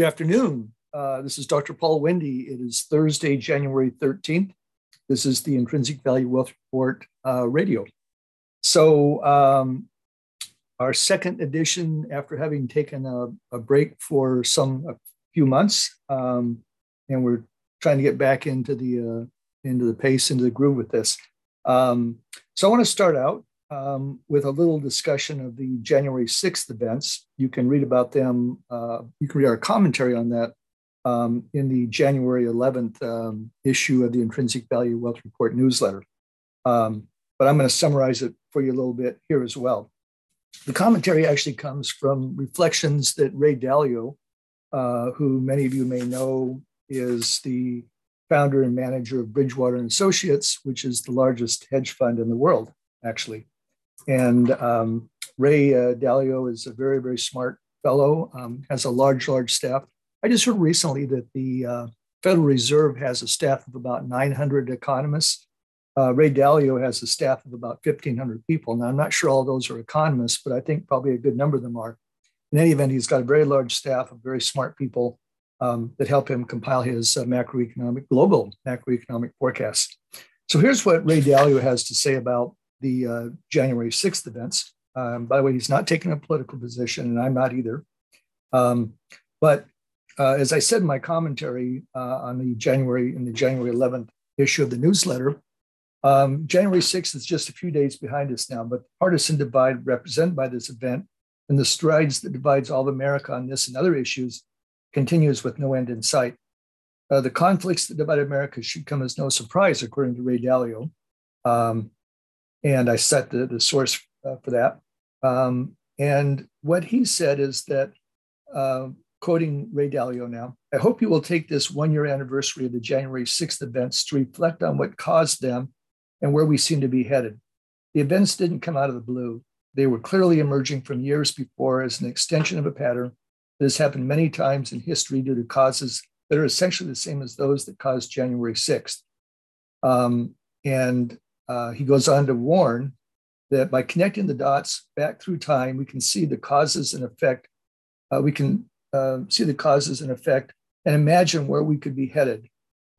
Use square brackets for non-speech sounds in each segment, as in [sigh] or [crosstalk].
Good afternoon. Uh, this is Dr. Paul Wendy. It is Thursday, January 13th. This is the Intrinsic Value Wealth Report uh, radio. So, um, our second edition after having taken a, a break for some a few months, um, and we're trying to get back into the uh, into the pace, into the groove with this. Um, so, I want to start out um, with a little discussion of the January 6th events. You can read about them, uh, you can read our commentary on that um, in the January 11th um, issue of the Intrinsic Value Wealth Report newsletter. Um, but I'm going to summarize it for you a little bit here as well. The commentary actually comes from reflections that Ray Dalio, uh, who many of you may know is the founder and manager of Bridgewater and Associates, which is the largest hedge fund in the world, actually. And um, Ray uh, Dalio is a very, very smart fellow, um, has a large, large staff. I just heard recently that the uh, Federal Reserve has a staff of about 900 economists. Uh, Ray Dalio has a staff of about 1,500 people. Now, I'm not sure all those are economists, but I think probably a good number of them are. In any event, he's got a very large staff of very smart people um, that help him compile his uh, macroeconomic, global macroeconomic forecasts. So here's what Ray Dalio has to say about the uh, January 6th events. Um, by the way, he's not taking a political position, and I'm not either. Um, but uh, as I said in my commentary uh, on the January in the January 11th issue of the newsletter, um, January 6th is just a few days behind us now, but the partisan divide represented by this event and the strides that divides all of America on this and other issues continues with no end in sight. Uh, the conflicts that divide America should come as no surprise, according to Ray Dalio. Um, and I set the, the source uh, for that. Um, and what he said is that, uh, quoting Ray Dalio now, I hope you will take this one year anniversary of the January 6th events to reflect on what caused them and where we seem to be headed. The events didn't come out of the blue. They were clearly emerging from years before as an extension of a pattern that has happened many times in history due to causes that are essentially the same as those that caused January 6th. Um, and uh, he goes on to warn that by connecting the dots back through time, we can see the causes and effect. Uh, we can uh, see the causes and effect and imagine where we could be headed.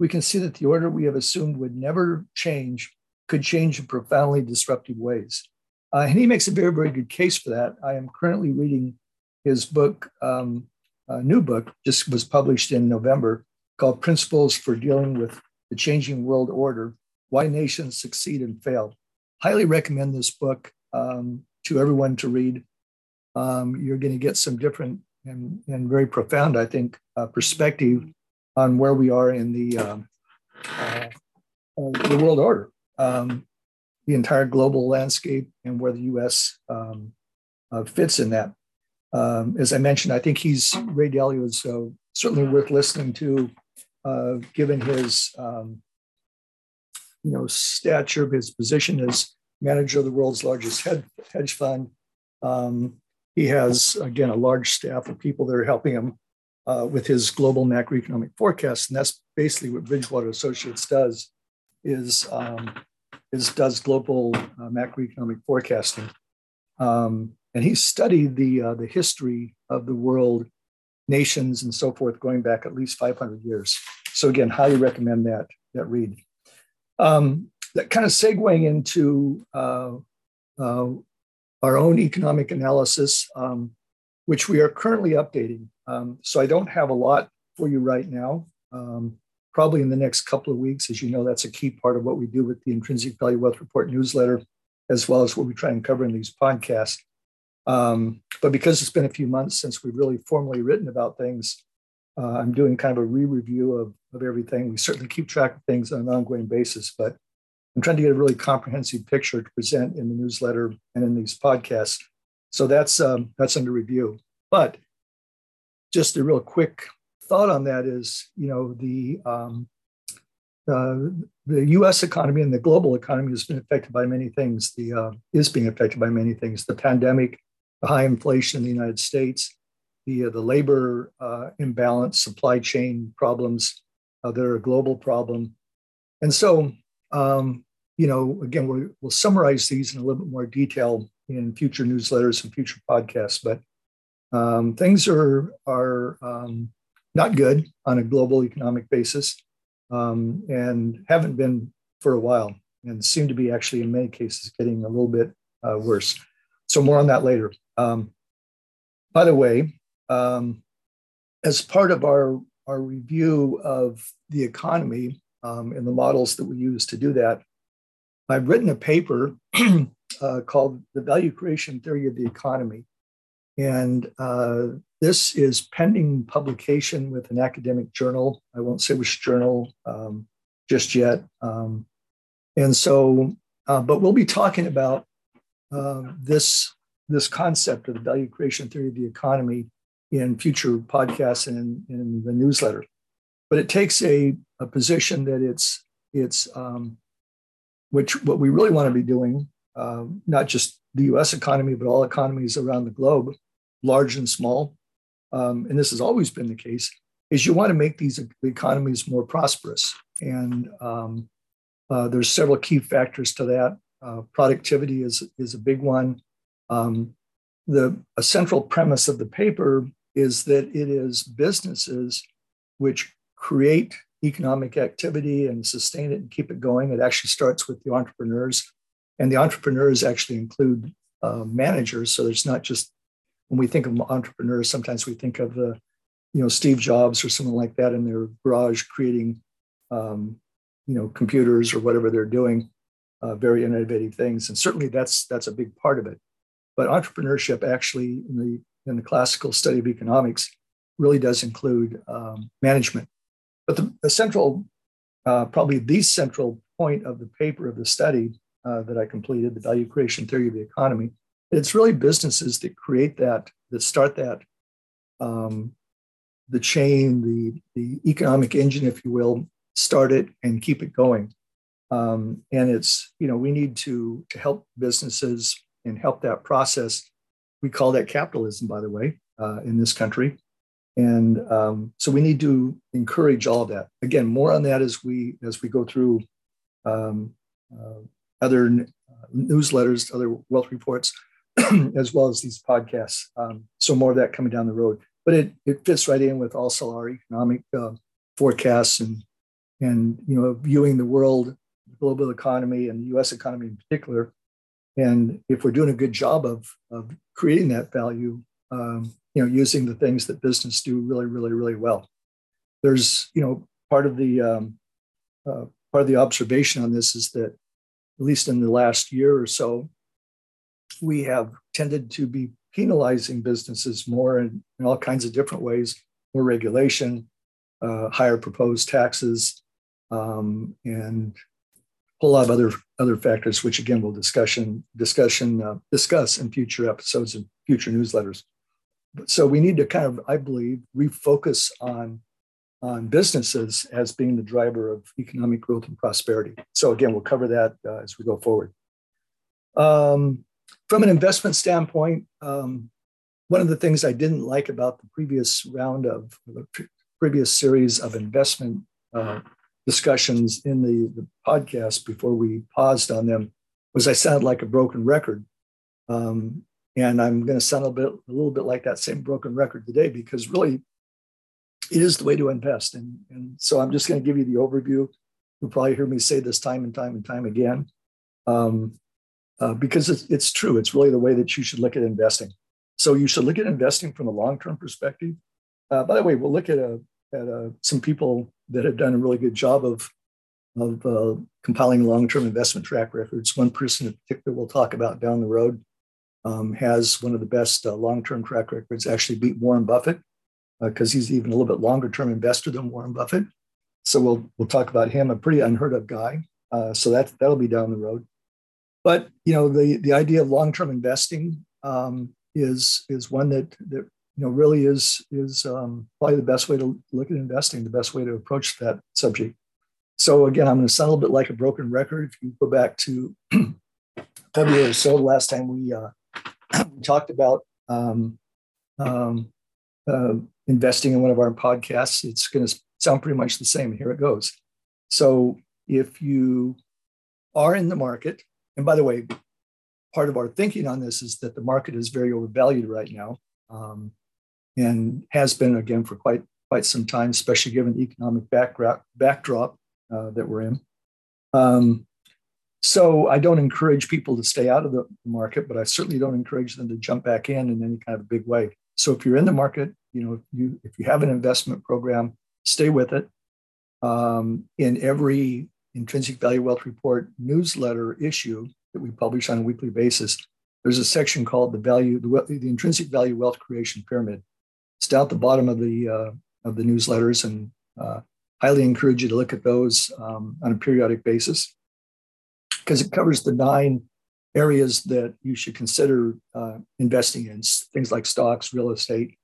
We can see that the order we have assumed would never change could change in profoundly disruptive ways. Uh, and he makes a very, very good case for that. I am currently reading his book, um, a new book, just was published in November, called Principles for Dealing with the Changing World Order why Nations Succeed and Fail. Highly recommend this book um, to everyone to read. Um, you're going to get some different and, and very profound, I think, uh, perspective on where we are in the, um, uh, uh, the world order, um, the entire global landscape, and where the U.S. Um, uh, fits in that. Um, as I mentioned, I think he's Ray Dalio is uh, certainly worth listening to, uh, given his um, you know, stature of his position as manager of the world's largest hedge fund. Um, he has, again, a large staff of people that are helping him uh, with his global macroeconomic forecast. And that's basically what Bridgewater Associates does is, um, is does global uh, macroeconomic forecasting. Um, and he studied the, uh, the history of the world, nations, and so forth, going back at least 500 years. So again, highly recommend that, that read. Um, that kind of segueing into uh, uh, our own economic analysis, um, which we are currently updating. Um, so I don't have a lot for you right now. Um, probably in the next couple of weeks, as you know, that's a key part of what we do with the Intrinsic Value Wealth Report newsletter, as well as what we try and cover in these podcasts. Um, but because it's been a few months since we've really formally written about things, uh, I'm doing kind of a re-review of, of everything. We certainly keep track of things on an ongoing basis, but I'm trying to get a really comprehensive picture to present in the newsletter and in these podcasts. So that's um, that's under review. But just a real quick thought on that is, you know, the um, uh, the U.S. economy and the global economy has been affected by many things. The uh, is being affected by many things. The pandemic, the high inflation in the United States, the, uh, the labor uh, imbalance, supply chain problems uh, that are a global problem. And so, um, you know, again, we will summarize these in a little bit more detail in future newsletters and future podcasts. But um, things are are um, not good on a global economic basis um, and haven't been for a while and seem to be actually in many cases getting a little bit uh, worse. So more on that later. Um, by the way, um, as part of our, our review of the economy um, and the models that we use to do that, I've written a paper [clears throat] uh, called The Value Creation Theory of the Economy. And uh, this is pending publication with an academic journal. I won't say which journal um, just yet. Um, and so, uh, but we'll be talking about uh, this, this concept of the value creation theory of the economy in future podcasts and in, in the newsletter. But it takes a, a position that it's, it's um, which what we really want to be doing, um, not just the US economy, but all economies around the globe, large and small, um, and this has always been the case, is you want to make these economies more prosperous. And um, uh, there's several key factors to that. Uh, productivity is, is a big one. Um, the a central premise of the paper is that it is businesses which create economic activity and sustain it and keep it going. It actually starts with the entrepreneurs, and the entrepreneurs actually include uh, managers. So there's not just when we think of entrepreneurs, sometimes we think of the, you know, Steve Jobs or someone like that in their garage creating, um, you know, computers or whatever they're doing, uh, very innovative things, and certainly that's that's a big part of it. But entrepreneurship actually in the in the classical study of economics really does include um, management. But the, the central, uh, probably the central point of the paper of the study uh, that I completed, the value creation theory of the economy, it's really businesses that create that, that start that, um, the chain, the, the economic engine, if you will, start it and keep it going. Um, and it's, you know, we need to, to help businesses and help that process. We call that capitalism, by the way, uh, in this country. And um, so we need to encourage all that. Again, more on that as we as we go through um, uh, other uh, newsletters, other wealth reports. [clears throat] as well as these podcasts. Um, so more of that coming down the road. But it, it fits right in with also our economic uh, forecasts and and you know viewing the world, the global economy, and the U.S. economy in particular. And if we're doing a good job of of creating that value, um, you know, using the things that business do really, really, really well. There's you know part of the um, uh, part of the observation on this is that at least in the last year or so, we have tended to be penalizing businesses more in, in all kinds of different ways more regulation, uh, higher proposed taxes, um, and whole lot of other other factors, which again we'll discussion discussion uh, discuss in future episodes and future newsletters. So we need to kind of, I believe, refocus on on businesses as being the driver of economic growth and prosperity. So again, we'll cover that uh, as we go forward. Um, from an investment standpoint, um, one of the things I didn't like about the previous round of the previous series of investment uh, discussions in the, the podcast before we paused on them was I sounded like a broken record. Um, and I'm going to sound a bit, a little bit like that same broken record today because really it is the way to invest. And, and so I'm just going to give you the overview. You'll probably hear me say this time and time and time again. Um, uh, because it's, it's true. It's really the way that you should look at investing. So you should look at investing from a long-term perspective. Uh, by the way, we'll look at, a, at a, some people that have done a really good job of, of uh, compiling long-term investment track records. One person in particular we'll talk about down the road um, has one of the best uh, long-term track records, actually beat Warren Buffett because uh, he's even a little bit longer-term investor than Warren Buffett. So we'll, we'll talk about him, a pretty unheard of guy. Uh, so that, that'll be down the road. But you know, the the idea of long term investing um, is is one that that you know really is is um, probably the best way to look at investing, the best way to approach that subject. So again, I'm going to sound a little bit like a broken record. If you go back to [clears throat] February or so, the last time we, uh, [clears throat] we talked about um, um, uh, investing in one of our podcasts, it's going to sound pretty much the same. Here it goes. So if you are in the market and by the way, part of our thinking on this is that the market is very overvalued right now um, and has been again for quite quite some time, especially given the economic backdrop, backdrop uh, that we're in. Um, so I don't encourage people to stay out of the market, but I certainly don't encourage them to jump back in in any kind of big way. So if you're in the market, you know, you if you have an investment program, stay with it. Um, in every intrinsic value wealth report newsletter issue that we publish on a weekly basis, there's a section called the value, the, the intrinsic value wealth creation pyramid. It's down the bottom of the uh, of the newsletters, and uh, highly encourage you to look at those um, on a periodic basis because it covers the nine areas that you should consider uh, investing in things like stocks, real estate,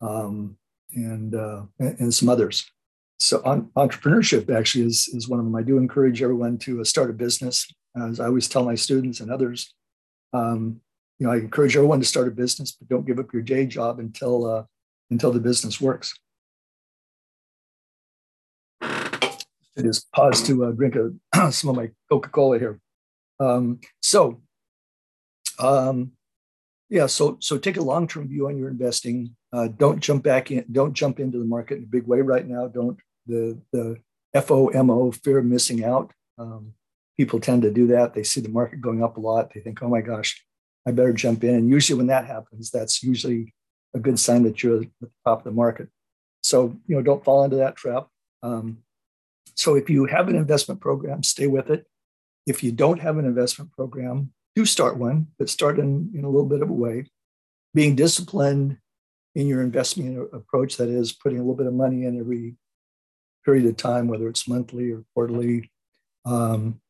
um, and, uh, and some others. So on, entrepreneurship actually is, is one of them. I do encourage everyone to uh, start a business. As I always tell my students and others, um, you know, I encourage everyone to start a business, but don't give up your day job until uh, until the business works. just pause to uh, drink a, [clears throat] some of my Coca Cola here. Um, so, um, yeah, so so take a long term view on your investing. Uh, don't jump back in. Don't jump into the market in a big way right now. Don't the the FOMO fear of missing out. Um, people tend to do that. They see the market going up a lot. They think, oh my gosh, I better jump in. And usually when that happens, that's usually a good sign that you're at the top of the market. So you know, don't fall into that trap. Um, so if you have an investment program, stay with it. If you don't have an investment program, do start one, but start in, in a little bit of a way. Being disciplined in your investment approach, that is, putting a little bit of money in every period of time, whether it's monthly or quarterly, um,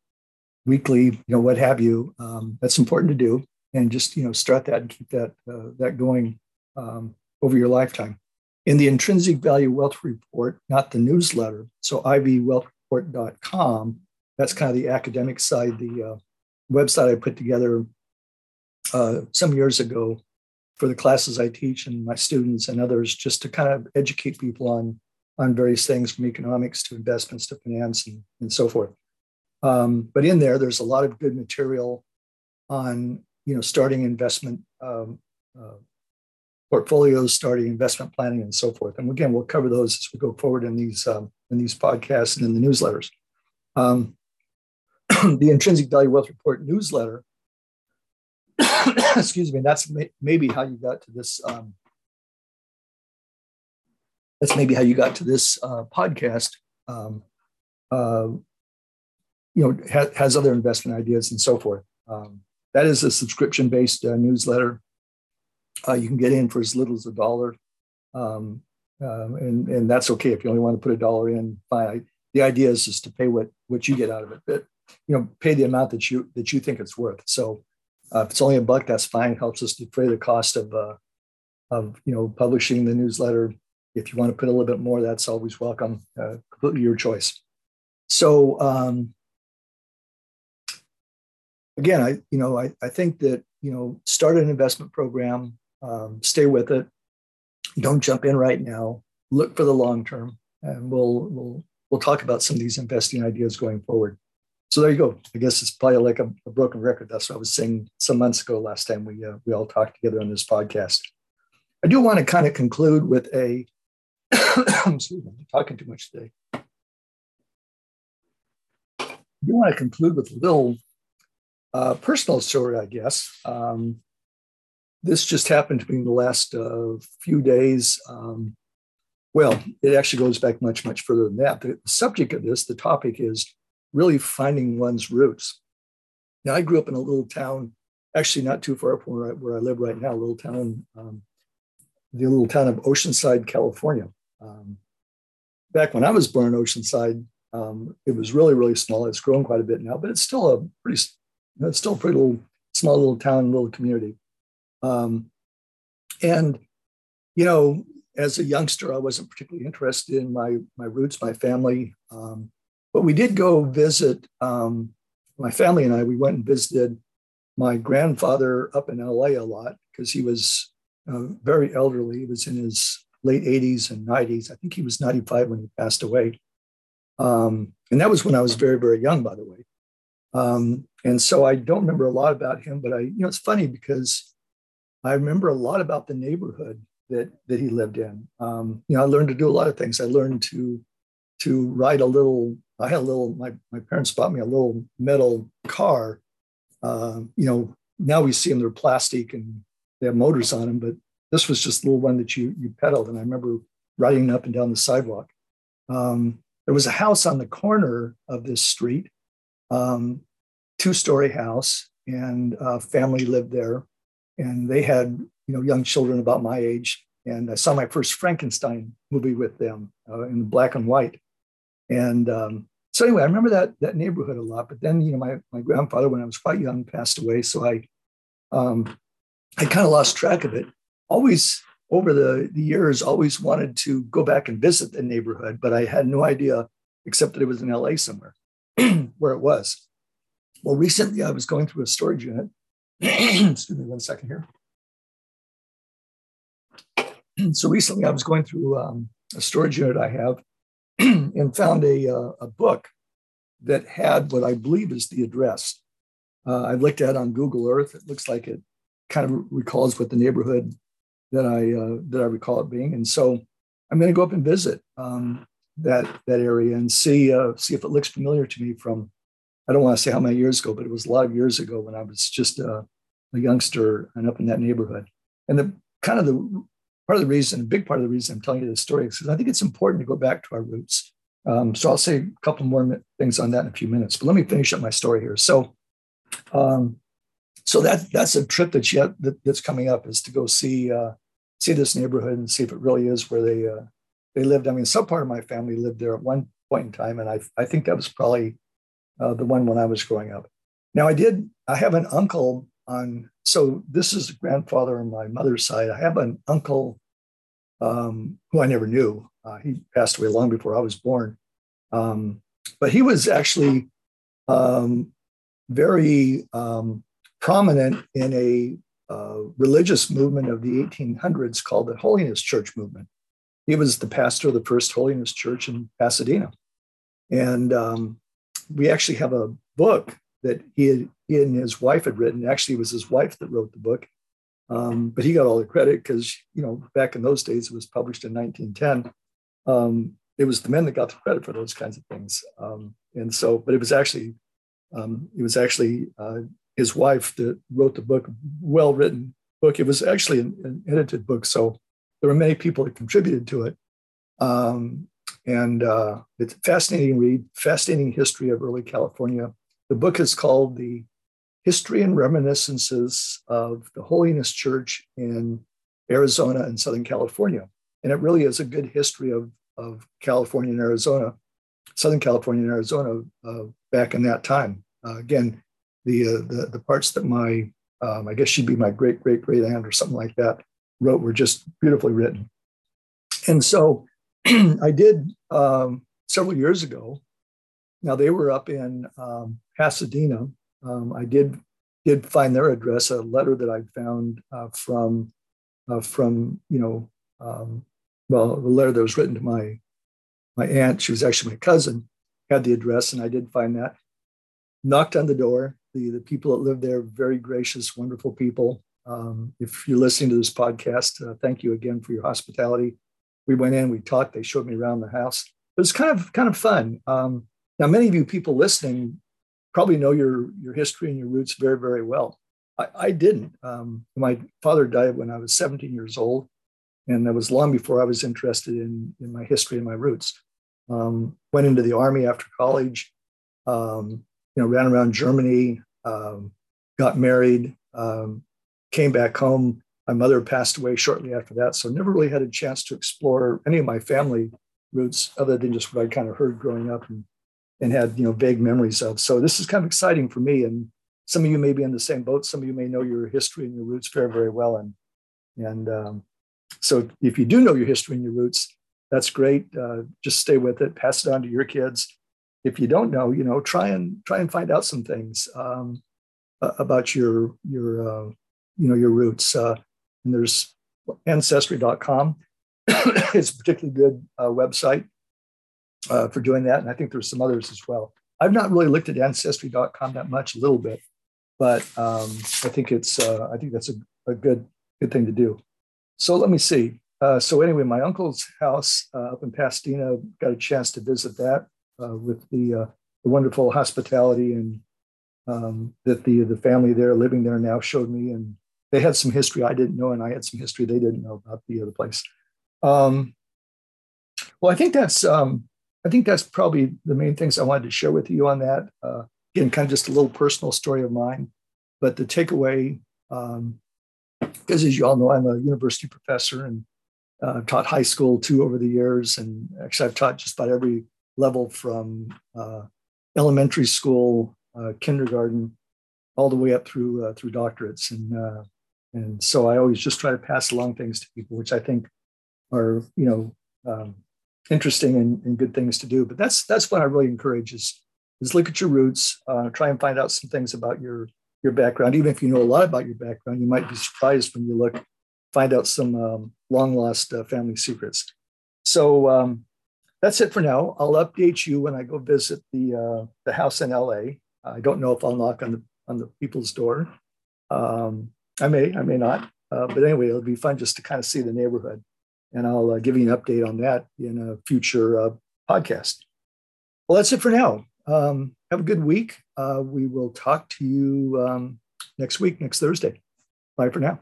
weekly, you know, what have you. Um, that's important to do, and just you know, start that and keep that uh, that going um, over your lifetime in the intrinsic value wealth report, not the newsletter. So ivwealthreport.com, that's kind of the academic side, the uh, website I put together uh, some years ago for the classes I teach and my students and others, just to kind of educate people on, on various things from economics to investments to finance and, and so forth. Um, but in there, there's a lot of good material on you know starting investment um, uh, portfolios, starting investment planning, and so forth. And again, we'll cover those as we go forward in these um, in these podcasts and in the newsletters. Um, [clears throat] the intrinsic value wealth report newsletter. [coughs] excuse me. That's may, maybe how you got to this. Um, that's maybe how you got to this uh, podcast. Um, uh, you know, ha- has other investment ideas and so forth. Um, that is a subscription-based uh, newsletter uh, you can get in for as little as a dollar, um, um, and and that's okay if you only want to put a dollar in. Fine. the idea is just to pay what what you get out of it, but you know, pay the amount that you that you think it's worth. So uh, if it's only a buck, that's fine. It helps us defray the cost of uh, of you know publishing the newsletter. If you want to put a little bit more, that's always welcome. Uh, completely your choice. So um, again, I you know I, I think that you know start an investment program um, stay with it. Don't jump in right now. Look for the long term, and we'll we'll we'll talk about some of these investing ideas going forward. So there you go. I guess it's probably like a, a broken record. That's what I was saying some months ago. Last time we uh, we all talked together on this podcast. I do want to kind of conclude with a. [coughs] excuse me, I'm talking too much today. I do want to conclude with a little uh, personal story, I guess. Um, this just happened to me in the last uh, few days. Um, well, it actually goes back much, much further than that. The subject of this, the topic is really finding one's roots. Now, I grew up in a little town, actually not too far from where I, where I live right now, a little town, um, the little town of Oceanside, California. Um, back when I was born in Oceanside, um, it was really, really small. It's grown quite a bit now, but it's still a pretty, it's still a pretty little, small little town, little community. Um, and, you know, as a youngster, I wasn't particularly interested in my, my roots, my family. Um, but we did go visit, um, my family and I, we went and visited my grandfather up in LA a lot because he was uh, very elderly. He was in his late 80s and 90s. I think he was 95 when he passed away. Um, and that was when I was very, very young, by the way. Um, and so I don't remember a lot about him, but I, you know, it's funny because I remember a lot about the neighborhood that that he lived in. Um, you know, I learned to do a lot of things. I learned to to ride a little. I had a little. My my parents bought me a little metal car. Uh, you know, now we see them. They're plastic and they have motors on them, but this was just a little one that you you pedaled. And I remember riding up and down the sidewalk. Um, there was a house on the corner of this street, um, two story house, and a family lived there. And they had, you know, young children about my age. And I saw my first Frankenstein movie with them uh, in black and white. And um, so anyway, I remember that that neighborhood a lot. But then, you know, my my grandfather, when I was quite young, passed away. So I um, I kind of lost track of it. Always over the, the years, always wanted to go back and visit the neighborhood, but I had no idea, except that it was in LA somewhere, [clears throat] where it was. Well, recently I was going through a storage unit. [clears throat] Excuse me one second here. [clears throat] so recently I was going through um, a storage unit I have [clears throat] and found a, uh, a book that had what I believe is the address. Uh, I looked at on Google Earth. It looks like it kind of recalls what the neighborhood that I uh, that I recall it being. And so I'm going to go up and visit um, that that area and see uh, see if it looks familiar to me from I don't want to say how many years ago, but it was a lot of years ago when I was just uh, a youngster and up in that neighborhood. And the kind of the part of the reason, a big part of the reason I'm telling you this story is because I think it's important to go back to our roots. Um, so I'll say a couple more things on that in a few minutes. But let me finish up my story here. So um, so that that's a trip that yet that, that's coming up is to go see uh, see this neighborhood and see if it really is where they uh, they lived. I mean, some part of my family lived there at one point in time, and I I think that was probably uh, the one when I was growing up. Now I did I have an uncle on so this is grandfather on my mother's side. I have an uncle um, who I never knew. Uh, he passed away long before I was born, um, but he was actually um, very um, prominent in a uh, religious movement of the 1800s called the Holiness Church movement. He was the pastor of the first Holiness Church in Pasadena. And um, we actually have a book that he, had, he and his wife had written. Actually, it was his wife that wrote the book. Um, but he got all the credit because, you know, back in those days, it was published in 1910. Um, it was the men that got the credit for those kinds of things. Um, and so, but it was actually, um, it was actually uh, his wife that wrote the book, well written book. It was actually an, an, edited book, so there were many people that contributed to it. And uh, it's a fascinating read, fascinating history of early California. The book is called The History and Reminiscences of the Holiness Church in Arizona and Southern California. And it really is a good history of, of California and Arizona, Southern California and Arizona uh, back in that time. Uh, again, the uh, the, the parts that my um, I guess she'd be my great great great aunt or something like that wrote were just beautifully written. And so [clears throat] I did um, several years ago. Now they were up in um, Pasadena. Um, I did did find their address, a letter that I found uh, from uh, from you know um, well the letter that was written to my my aunt. She was actually my cousin. Had the address, and I did find that. Knocked on the door, the, the people that live there, very gracious, wonderful people. Um, if you're listening to this podcast, uh, thank you again for your hospitality. We went in, we talked, they showed me around the house. It was kind of kind of fun. Um, now, many of you people listening probably know your your history and your roots very very well. I, I didn't. Um, my father died when I was 17 years old, and that was long before I was interested in in my history and my roots. Um, went into the army after college. Um, you know, ran around Germany, um, got married, um, came back home. My mother passed away shortly after that, so never really had a chance to explore any of my family roots other than just what I kind of heard growing up and, and had you know vague memories of. So this is kind of exciting for me, and some of you may be in the same boat. Some of you may know your history and your roots very very well, and and um, so if you do know your history and your roots, that's great. Uh, just stay with it, pass it on to your kids if you don't know, you know, try and try and find out some things um, about your your uh, you know your roots. Uh, and there's ancestry.com. [coughs] it's a particularly good uh, website uh, for doing that, and I think there's some others as well. I've not really looked at ancestry.com that much, a little bit, but um, I think it's uh, I think that's a, a good good thing to do. So let me see. Uh, so anyway, my uncle's house uh, up in Pasadena got a chance to visit that uh, with the, the, wonderful hospitality and um, that the the family there living there now showed me, and they had some history I didn't know, and I had some history they didn't know about the other place. Um, well, I think that's um, I think that's probably the main things I wanted to share with you on that. Uh, again, kind of just a little personal story of mine, but the takeaway, because um, as you all know, I'm a university professor and uh, taught high school too over the years, and actually I've taught just about every level from uh, elementary school, uh, kindergarten, all the way up through uh, through doctorates, and uh, and so I always just try to pass along things to people, which I think are you know um, interesting and, and, good things to do. But that's that's what I really encourage is is look at your roots, uh, try and find out some things about your your background. Even if you know a lot about your background, you might be surprised when you look find out some um, long lost uh, family secrets. So um, that's it for now. I'll update you when I go visit the uh, the house in LA. I don't know if I'll knock on the on the people's door. Um, I may, I may not. Uh, but anyway, it'll be fun just to kind of see the neighborhood and I'll uh, give you an update on that in a future uh, podcast. Well, that's it for now. Um, have a good week. Uh, we will talk to you um, next week, next Thursday. Bye for now.